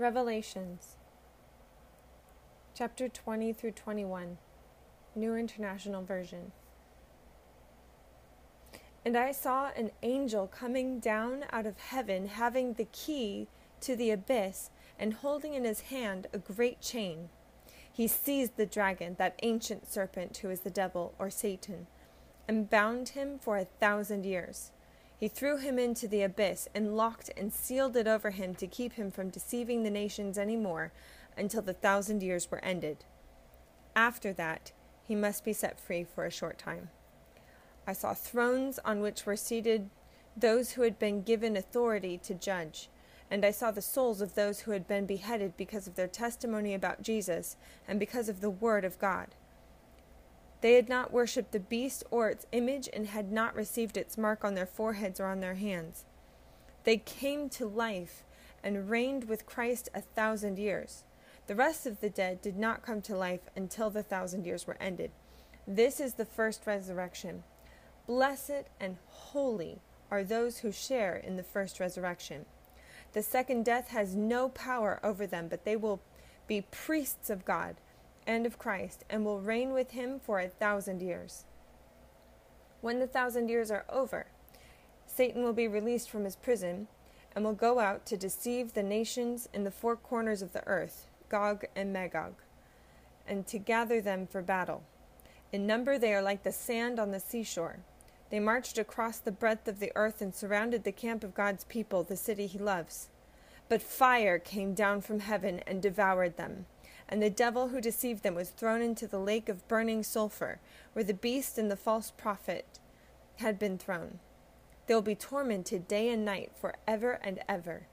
Revelations, chapter 20 through 21, New International Version. And I saw an angel coming down out of heaven, having the key to the abyss, and holding in his hand a great chain. He seized the dragon, that ancient serpent who is the devil, or Satan, and bound him for a thousand years he threw him into the abyss and locked and sealed it over him to keep him from deceiving the nations any more until the thousand years were ended. After that, he must be set free for a short time. I saw thrones on which were seated those who had been given authority to judge, and I saw the souls of those who had been beheaded because of their testimony about Jesus and because of the Word of God. They had not worshipped the beast or its image and had not received its mark on their foreheads or on their hands. They came to life and reigned with Christ a thousand years. The rest of the dead did not come to life until the thousand years were ended. This is the first resurrection. Blessed and holy are those who share in the first resurrection. The second death has no power over them, but they will be priests of God and of Christ, and will reign with him for a thousand years. When the thousand years are over, Satan will be released from his prison and will go out to deceive the nations in the four corners of the earth, Gog and Magog, and to gather them for battle. In number they are like the sand on the seashore. They marched across the breadth of the earth and surrounded the camp of God's people, the city he loves. But fire came down from heaven and devoured them and the devil who deceived them was thrown into the lake of burning sulphur, where the beast and the false prophet had been thrown. They will be tormented day and night for ever and ever.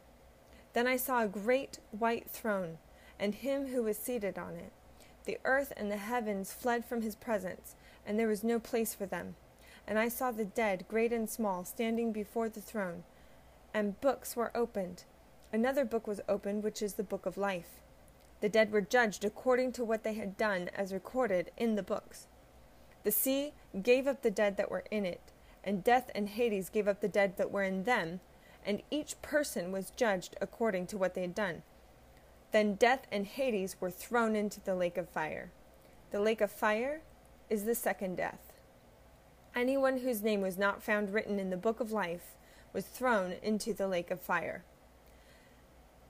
Then I saw a great white throne, and him who was seated on it. The earth and the heavens fled from his presence, and there was no place for them. And I saw the dead, great and small, standing before the throne, and books were opened. Another book was opened, which is the book of life. The dead were judged according to what they had done, as recorded in the books. The sea gave up the dead that were in it, and death and Hades gave up the dead that were in them, and each person was judged according to what they had done. Then death and Hades were thrown into the lake of fire. The lake of fire is the second death. Anyone whose name was not found written in the book of life was thrown into the lake of fire.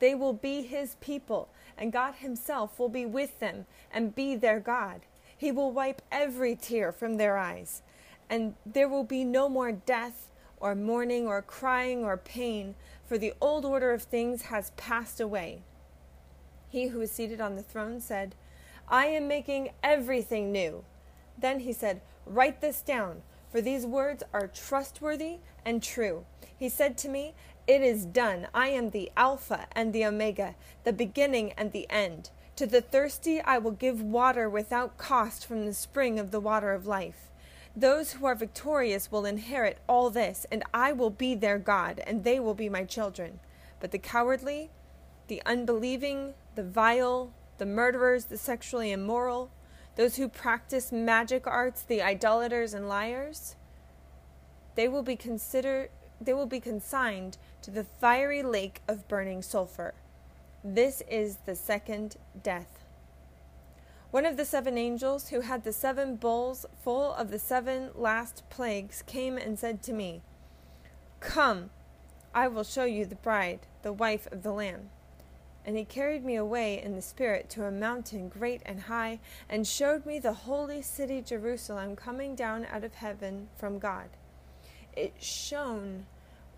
They will be his people, and God himself will be with them and be their God. He will wipe every tear from their eyes, and there will be no more death, or mourning, or crying, or pain, for the old order of things has passed away. He who is seated on the throne said, I am making everything new. Then he said, Write this down, for these words are trustworthy and true. He said to me, it is done. I am the Alpha and the Omega, the beginning and the end. To the thirsty I will give water without cost from the spring of the water of life. Those who are victorious will inherit all this, and I will be their God, and they will be my children. But the cowardly, the unbelieving, the vile, the murderers, the sexually immoral, those who practice magic arts, the idolaters and liars, they will be considered they will be consigned to the fiery lake of burning sulfur. This is the second death. One of the seven angels who had the seven bowls full of the seven last plagues came and said to me, Come, I will show you the bride, the wife of the Lamb. And he carried me away in the Spirit to a mountain great and high, and showed me the holy city Jerusalem coming down out of heaven from God it shone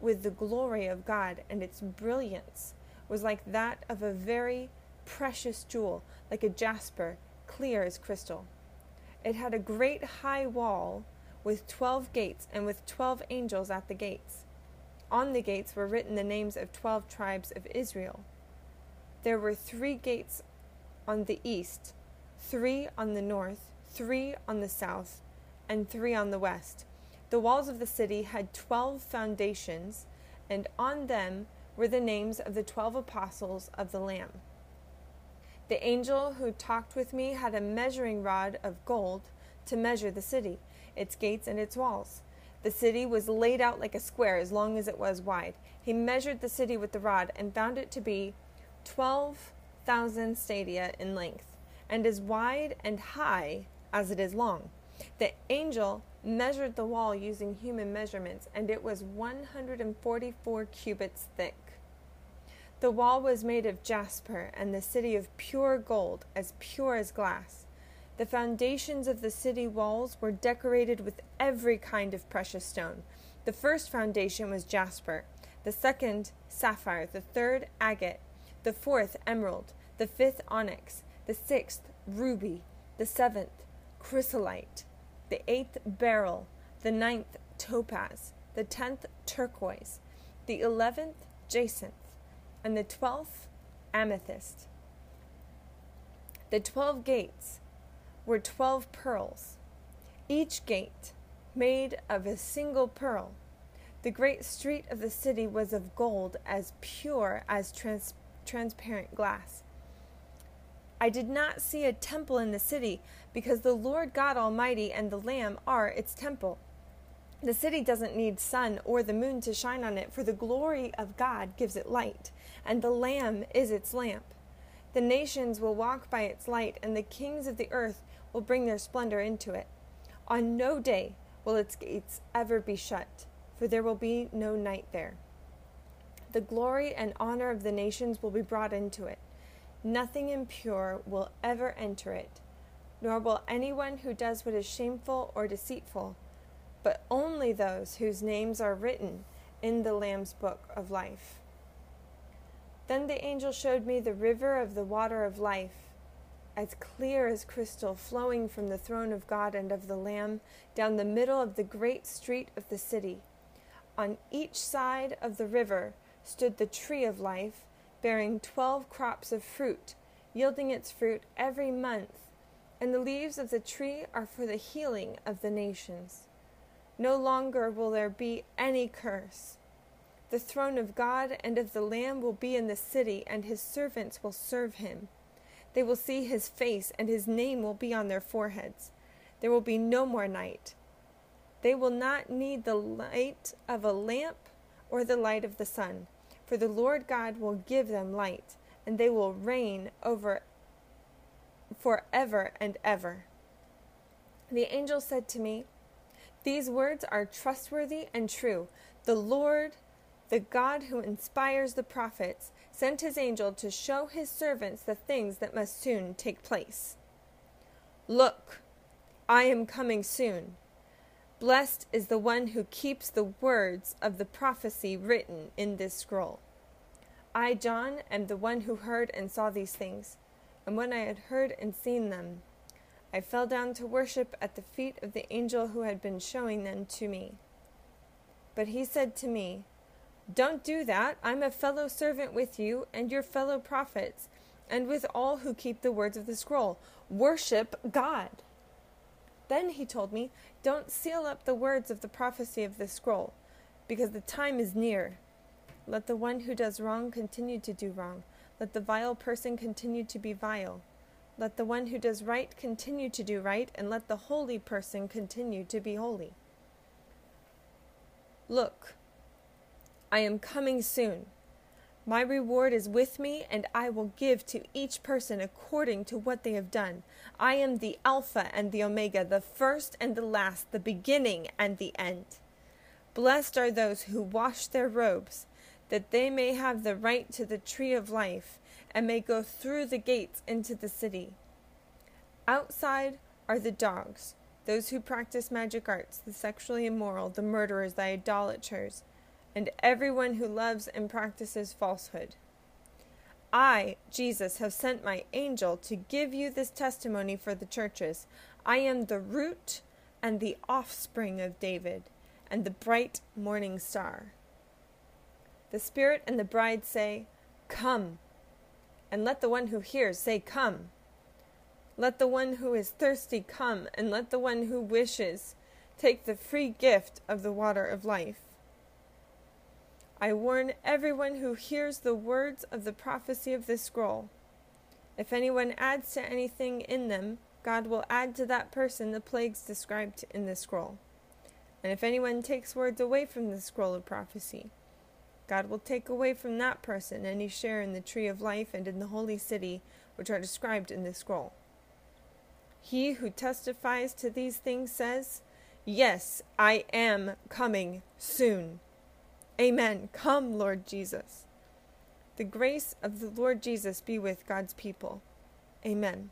with the glory of God, and its brilliance was like that of a very precious jewel, like a jasper, clear as crystal. It had a great high wall with twelve gates, and with twelve angels at the gates. On the gates were written the names of twelve tribes of Israel. There were three gates on the east, three on the north, three on the south, and three on the west. The walls of the city had twelve foundations, and on them were the names of the twelve apostles of the Lamb. The angel who talked with me had a measuring rod of gold to measure the city, its gates, and its walls. The city was laid out like a square as long as it was wide. He measured the city with the rod and found it to be twelve thousand stadia in length, and as wide and high as it is long. The angel measured the wall using human measurements, and it was 144 cubits thick. The wall was made of jasper, and the city of pure gold, as pure as glass. The foundations of the city walls were decorated with every kind of precious stone. The first foundation was jasper, the second, sapphire, the third, agate, the fourth, emerald, the fifth, onyx, the sixth, ruby, the seventh, chrysolite, the eighth, beryl, the ninth, topaz, the tenth, turquoise, the eleventh, jacinth, and the twelfth, amethyst. The twelve gates were twelve pearls, each gate made of a single pearl. The great street of the city was of gold as pure as trans- transparent glass. I did not see a temple in the city because the Lord God Almighty and the Lamb are its temple. The city doesn't need sun or the moon to shine on it, for the glory of God gives it light, and the Lamb is its lamp. The nations will walk by its light, and the kings of the earth will bring their splendor into it. On no day will its gates ever be shut, for there will be no night there. The glory and honor of the nations will be brought into it. Nothing impure will ever enter it, nor will anyone who does what is shameful or deceitful, but only those whose names are written in the Lamb's book of life. Then the angel showed me the river of the water of life as clear as crystal, flowing from the throne of God and of the Lamb down the middle of the great street of the city. On each side of the river stood the tree of life, bearing twelve crops of fruit, yielding its fruit every month, and the leaves of the tree are for the healing of the nations. No longer will there be any curse. The throne of God and of the Lamb will be in the city, and his servants will serve him. They will see his face, and his name will be on their foreheads. There will be no more night. They will not need the light of a lamp or the light of the sun, for the Lord God will give them light, and they will reign over forever and ever. The angel said to me, These words are trustworthy and true. The Lord, the God who inspires the prophets, sent his angel to show his servants the things that must soon take place. Look, I am coming soon. Blessed is the one who keeps the words of the prophecy written in this scroll. I, John, am the one who heard and saw these things. And when I had heard and seen them, I fell down to worship at the feet of the angel who had been showing them to me. But he said to me, don't do that. I'm a fellow servant with you and your fellow prophets, and with all who keep the words of the scroll. Worship God. Then he told me, Don't seal up the words of the prophecy of this scroll, because the time is near. Let the one who does wrong continue to do wrong. Let the vile person continue to be vile. Let the one who does right continue to do right, and let the holy person continue to be holy. Look, I am coming soon. My reward is with me, and I will give to each person according to what they have done. I am the Alpha and the Omega, the first and the last, the beginning and the end. Blessed are those who wash their robes, that they may have the right to the tree of life, and may go through the gates into the city. Outside are the dogs, those who practice magic arts, the sexually immoral, the murderers, the idolaters and everyone who loves and practices falsehood. I, Jesus, have sent my angel to give you this testimony for the churches. I am the root and the offspring of David, and the bright morning star. The Spirit and the bride say, Come. And let the one who hears say, Come. Let the one who is thirsty come, and let the one who wishes take the free gift of the water of life. I warn everyone who hears the words of the prophecy of this scroll. If anyone adds to anything in them, God will add to that person the plagues described in this scroll. And if anyone takes words away from the scroll of prophecy, God will take away from that person any share in the tree of life and in the holy city which are described in this scroll. He who testifies to these things says, Yes, I am coming soon. Amen. Come, Lord Jesus. The grace of the Lord Jesus be with God's people. Amen.